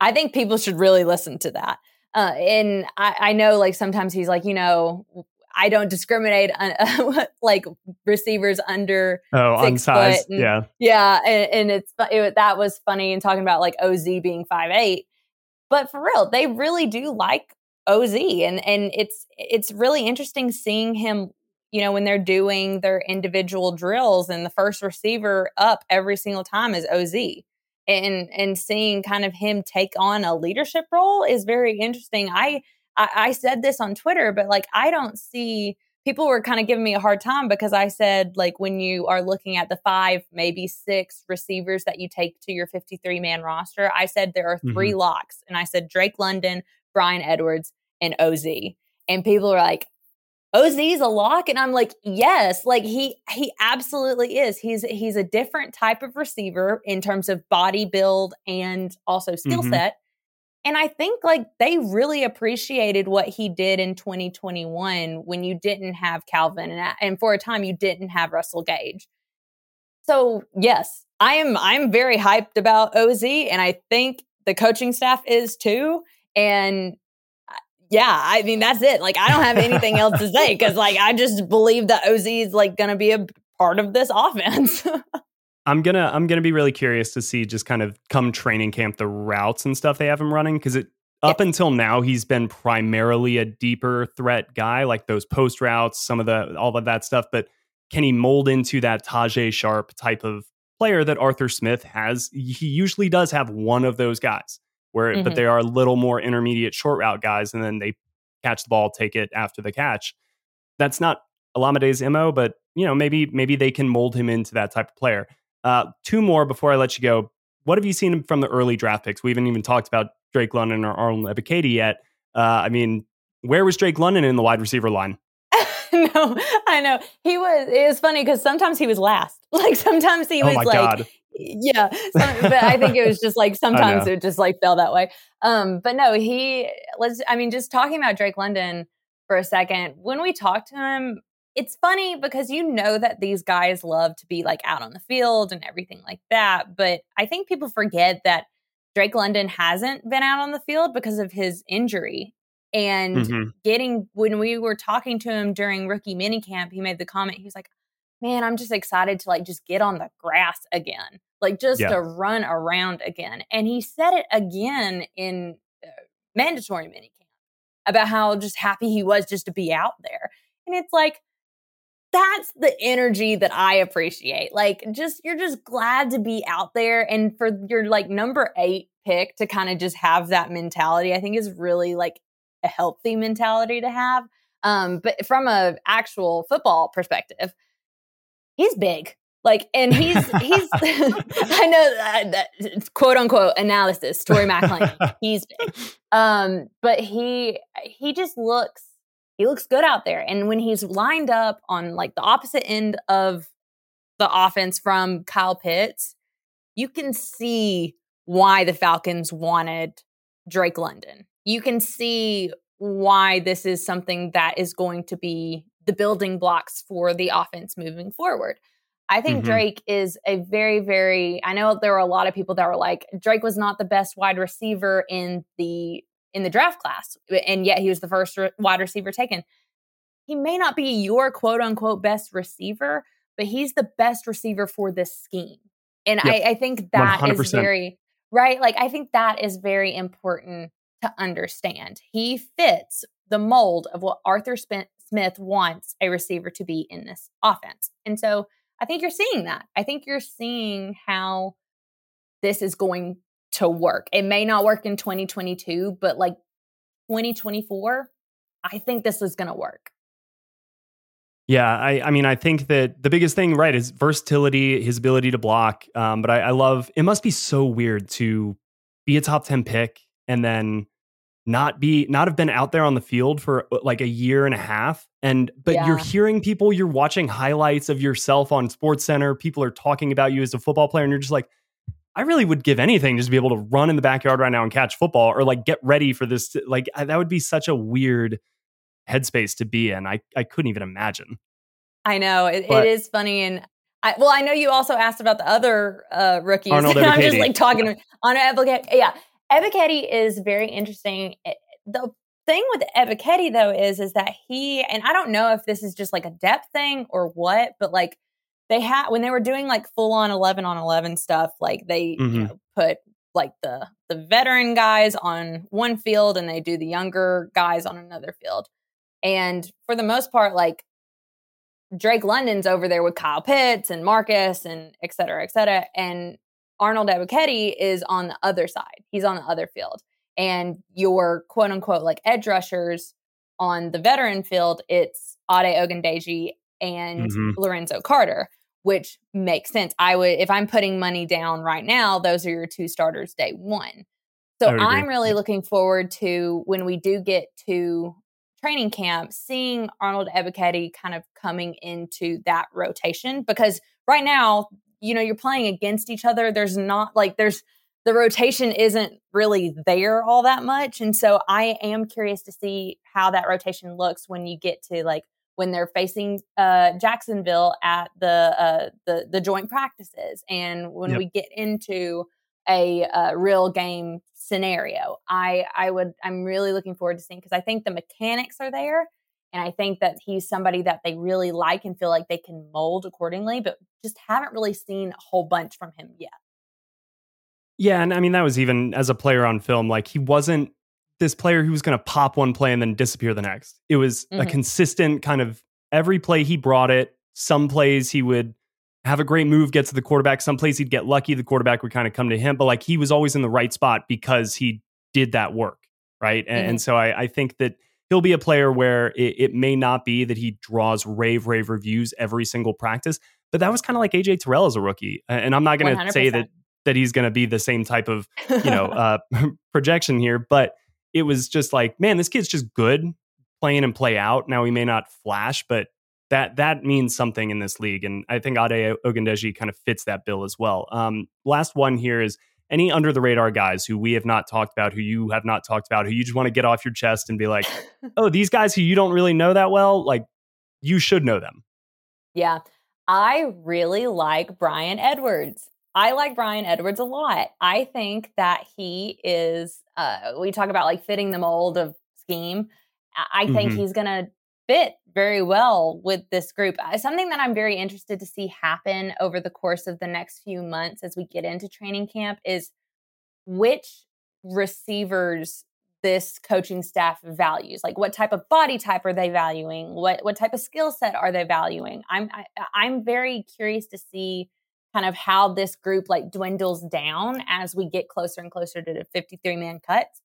I think people should really listen to that. Uh, and I, I know like sometimes he's like, you know, I don't discriminate on uh, like receivers under oh on size, and, yeah, yeah, and, and it's it, that was funny and talking about like Oz being five eight, but for real, they really do like Oz, and and it's it's really interesting seeing him. You know, when they're doing their individual drills, and the first receiver up every single time is Oz and and seeing kind of him take on a leadership role is very interesting. I, I I, said this on Twitter, but like I don't see people were kind of giving me a hard time because I said like when you are looking at the five, maybe six receivers that you take to your 53 man roster, I said there are 3 mm-hmm. locks, and I said Drake London, Bryan Edwards, and Oz. And people are like, Oz's a lock and I'm like, yes, like he he absolutely is. He's he's a different type of receiver in terms of body build and also skill mm-hmm. set. And I think like they really appreciated what he did in 2021 when you didn't have Calvin and, and for a time you didn't have Russell Gage. So, yes, I am I'm very hyped about OZ and I think the coaching staff is too and yeah, I mean that's it. Like I don't have anything else to say because like I just believe that Oz is like going to be a part of this offense. I'm gonna I'm gonna be really curious to see just kind of come training camp the routes and stuff they have him running because it up yeah. until now he's been primarily a deeper threat guy like those post routes some of the all of that stuff but can he mold into that Tajaé Sharpe type of player that Arthur Smith has he usually does have one of those guys where mm-hmm. but they are a little more intermediate short route guys, and then they catch the ball, take it after the catch. That's not Olamide's mo, but you know maybe maybe they can mold him into that type of player. Uh, two more before I let you go. What have you seen from the early draft picks? We haven't even talked about Drake London or Arnold Ebiketie yet. Uh, I mean, where was Drake London in the wide receiver line? no, I know he was. It was funny because sometimes he was last. Like sometimes he oh was like God yeah but i think it was just like sometimes it just like fell that way um but no he let's i mean just talking about drake london for a second when we talked to him it's funny because you know that these guys love to be like out on the field and everything like that but i think people forget that drake london hasn't been out on the field because of his injury and mm-hmm. getting when we were talking to him during rookie minicamp he made the comment he was like man, I'm just excited to like just get on the grass again, like just yeah. to run around again. And he said it again in uh, mandatory minicamp about how just happy he was just to be out there. And it's like, that's the energy that I appreciate. Like, just you're just glad to be out there. And for your like number eight pick to kind of just have that mentality, I think is really like a healthy mentality to have. Um, but from a actual football perspective, he's big. Like, and he's he's I know that, that quote unquote analysis. Tori McElhaney, he's big, um, but he he just looks he looks good out there. And when he's lined up on like the opposite end of the offense from Kyle Pitts, you can see why the Falcons wanted Drake London. You can see why this is something that is going to be the building blocks for the offense moving forward. I think mm-hmm. Drake is a very, very. I know there were a lot of people that were like, Drake was not the best wide receiver in the in the draft class, and yet he was the first re- wide receiver taken. He may not be your quote unquote best receiver, but he's the best receiver for this scheme. And yep. I, I, think that 100%. is very right. Like I think that is very important to understand. He fits the mold of what Arthur Smith Smith wants a receiver to be in this offense. And so I think you're seeing that. I think you're seeing how this is going to work. It may not work in 2022, but like 2024, I think this is going to work. Yeah, I, I mean, I think that the biggest thing, right, is versatility, his ability to block. Um, but I, I love it. Must be so weird to be a top ten pick and then not be not have been out there on the field for uh, like a year and a half and but yeah. you're hearing people you're watching highlights of yourself on sports center people are talking about you as a football player and you're just like i really would give anything just to be able to run in the backyard right now and catch football or like get ready for this like that would be such a weird headspace to be in i i couldn't even imagine i know it, it is funny and I, well, I know you also asked about the other uh, rookies. Arnold I'm just like talking yeah. on Yeah, Ebiketie is very interesting. The thing with Ebiketie though is is that he and I don't know if this is just like a depth thing or what, but like they had when they were doing like full on 11 on 11 stuff, like they mm-hmm. you know, put like the the veteran guys on one field and they do the younger guys on another field. And for the most part, like Drake London's over there with Kyle Pitts and Marcus and et cetera, et cetera. And Arnold Ebiketie is on the other side. He's on the other field. And your quote unquote like edge rushers on the veteran field, it's Ade Ogundeji and mm-hmm. Lorenzo Carter, which makes sense. I would, if I'm putting money down right now, those are your two starters day one. So I'm really looking forward to when we do get to training camp, seeing Arnold Ebiketie kind of coming into that rotation because right now, you know, you're playing against each other. There's not like there's the rotation isn't really there all that much. And so I am curious to see how that rotation looks when you get to like when they're facing uh, Jacksonville at the uh, the the joint practices and when yep. we get into a, a real game scenario. I I would I'm really looking forward to seeing because I think the mechanics are there and I think that he's somebody that they really like and feel like they can mold accordingly, but just haven't really seen a whole bunch from him yet. Yeah, and I mean that was even as a player on film, like he wasn't this player who was going to pop one play and then disappear the next. It was mm-hmm. a consistent kind of every play he brought it. Some plays he would have a great move, get to the quarterback. Some plays he'd get lucky, the quarterback would kind of come to him, but like he was always in the right spot because he did that work, right? And, mm-hmm. and so I, I, think that he'll be a player where it, it, may not be that he draws rave, rave reviews every single practice, but that was kind of like AJ Terrell as a rookie. And I'm not going to say that that he's going to be the same type of you know uh, projection here, but it was just like, man, this kid's just good playing and play out. Now he may not flash, but that that means something in this league. And I think Ade Ogundeji kind of fits that bill as well. Um, last one here is any under the radar guys who we have not talked about, who you have not talked about, who you just want to get off your chest and be like, oh, these guys who you don't really know that well, like you should know them. Yeah. I really like Bryan Edwards. I like Bryan Edwards a lot. I think that he is, uh, we talk about like fitting the mold of scheme. I think mm-hmm. he's going to fit very well with this group. Uh, something that I'm very interested to see happen over the course of the next few months as we get into training camp is which receivers this coaching staff values. Like what type of body type are they valuing? What what type of skill set are they valuing? I'm I, am i am very curious to see kind of how this group like dwindles down as we get closer and closer to the 53 man cuts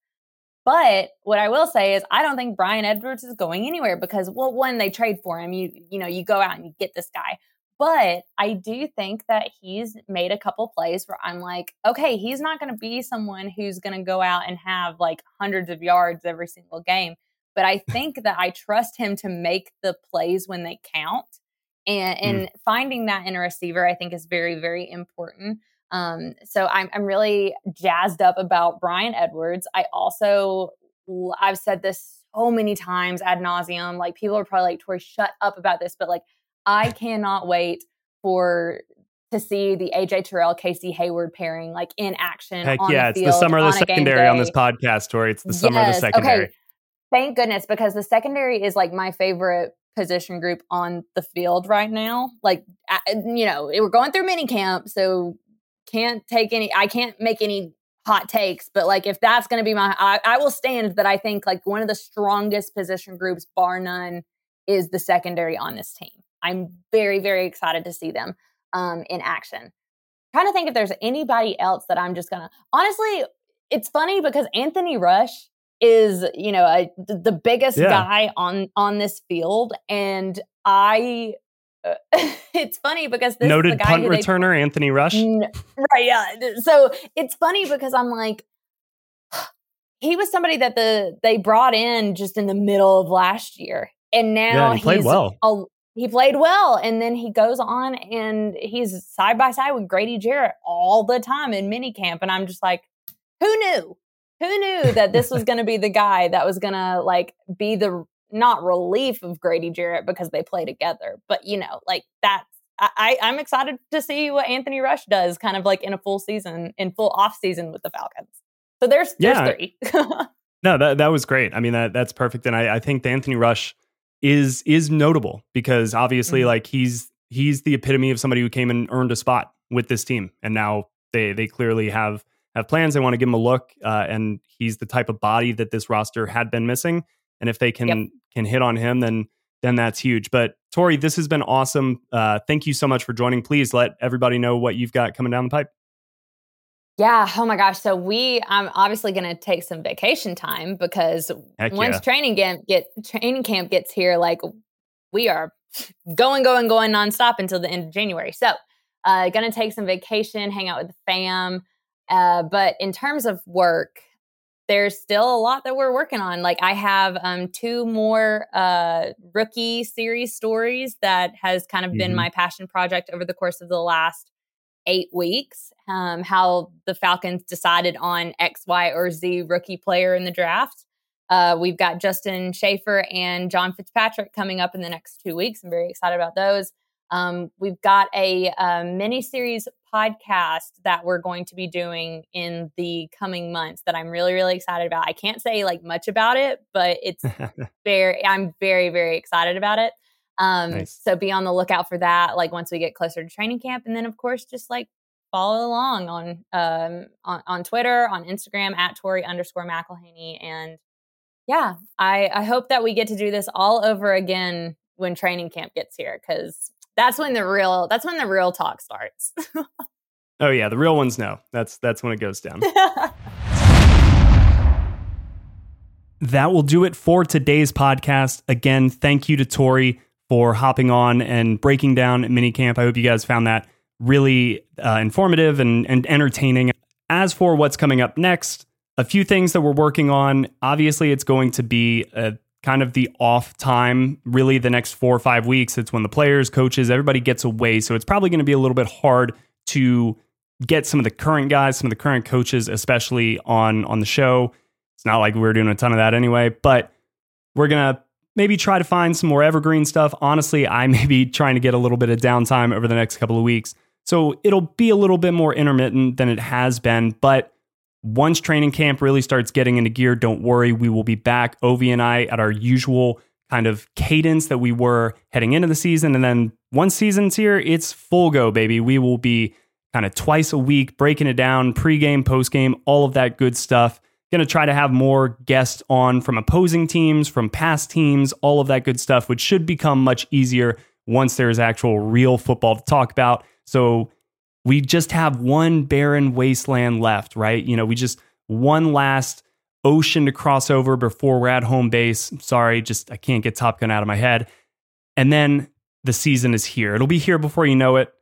but what I will say is I don't think Bryan Edwards is going anywhere because well when they trade for him you you know you go out and you get this guy. But I do think that he's made a couple plays where I'm like, okay, he's not going to be someone who's going to go out and have like hundreds of yards every single game. But I think that I trust him to make the plays when they count. And, and mm. finding that in a receiver, I think, is very, very important. Um, so I'm, I'm really jazzed up about Bryan Edwards. I also, I've said this so many times ad nauseum. Like people are probably like, Tori, shut up about this. But like, I cannot wait for to see the AJ Terrell Casey Hayward pairing like in action. Heck yeah, the it's the summer of the secondary on this podcast, Tori. It's the summer yes. of the secondary. Okay. Thank goodness, because the secondary is like my favorite position group on the field right now. Like, you know, we're going through mini camp, so can't take any i can't make any hot takes but like if that's going to be my I, I, will stand that i think like one of the strongest position groups bar none is the secondary on this team i'm very very excited to see them um, in action I'm trying to think if there's anybody else that i'm just gonna honestly it's funny because anthony rush is you know a, the biggest yeah. guy on on this field and i it's funny because this noted punt returner they, Anthony Rush. Right, yeah. So it's funny because I'm like, he was somebody that the they brought in just in the middle of last year, and now yeah, he played well. A, he played well, and then he goes on and he's side by side with Grady Jarrett all the time in minicamp, and I'm just like, who knew? Who knew that this was going to be the guy that was going to like be the not relief of Grady Jarrett because they play together, but you know, like that's I, I'm excited to see what Anthony Rush does kind of like in a full season, in full off season with the Falcons. So there's, yeah. there's three. no, that, that was great. I mean, that that's perfect. And I, I think the Anthony Rush is is notable because obviously mm-hmm. like he's he's the epitome of somebody who came and earned a spot with this team. And now they they clearly have have plans. They want to give him a look. Uh, and he's the type of body that this roster had been missing. And if they can yep. can hit on him, then then that's huge. But Tori, this has been awesome. Uh, thank you so much for joining. Please let everybody know what you've got coming down the pipe. Yeah. Oh my gosh. So we, I'm obviously going to take some vacation time because Heck once yeah. training camp get training camp gets here, like we are going, going, going nonstop until the end of January. So, uh, going to take some vacation, hang out with the fam. Uh, but in terms of work, there's still a lot that we're working on. Like I have um, two more uh, rookie series stories that has kind of mm-hmm. been my passion project over the course of the last eight weeks. Um, how the Falcons decided on X, Y, or Z rookie player in the draft. Uh, we've got Justin Shaffer and John Fitzpatrick coming up in the next two weeks. I'm very excited about those. Um, we've got a, a mini series podcast that we're going to be doing in the coming months that I'm really, really excited about. I can't say like much about it, but it's very, I'm very, very excited about it. Um, nice. So be on the lookout for that. Like once we get closer to training camp, and then of course just like follow along on um on, on Twitter, on Instagram at Tori underscore McElhaney, and yeah, I I hope that we get to do this all over again when training camp gets here because that's when the real that's when the real talk starts. oh yeah, the real ones know. That's that's when it goes down. that will do it for today's podcast. Again, thank you to Tori for hopping on and breaking down minicamp. I hope you guys found that really uh, informative and, and entertaining. As for what's coming up next, a few things that we're working on. Obviously, it's going to be a kind of the off time, really the next four or five weeks. It's when the players, coaches, everybody gets away. So it's probably going to be a little bit hard to get some of the current guys, some of the current coaches, especially on on the show. It's not like we're doing a ton of that anyway, but we're gonna maybe try to find some more evergreen stuff. Honestly, I may be trying to get a little bit of downtime over the next couple of weeks. So it'll be a little bit more intermittent than it has been, but once training camp really starts getting into gear, don't worry, we will be back, Ovi and I, at our usual kind of cadence that we were heading into the season. And then once season's here, it's full go, baby. We will be kind of twice a week breaking it down, pregame, postgame, all of that good stuff. Going to try to have more guests on from opposing teams, from past teams, all of that good stuff, which should become much easier once there's actual real football to talk about. So we just have one barren wasteland left, right? You know, we just one last ocean to cross over before we're at home base. Sorry, just I can't get Top Gun out of my head. And then the season is here. It'll be here before you know it.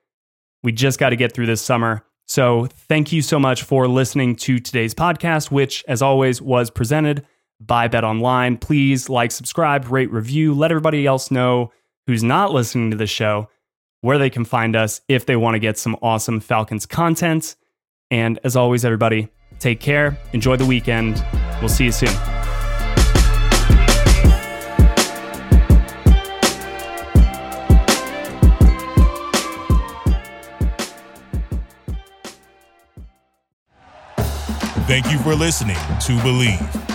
We just got to get through this summer. So, thank you so much for listening to today's podcast, which, as always, was presented by Bet Online. Please like, subscribe, rate, review, let everybody else know who's not listening to the show where they can find us if they want to get some awesome Falcons content. And as always, everybody, take care, enjoy the weekend. We'll see you soon. Thank you for listening to Bleav.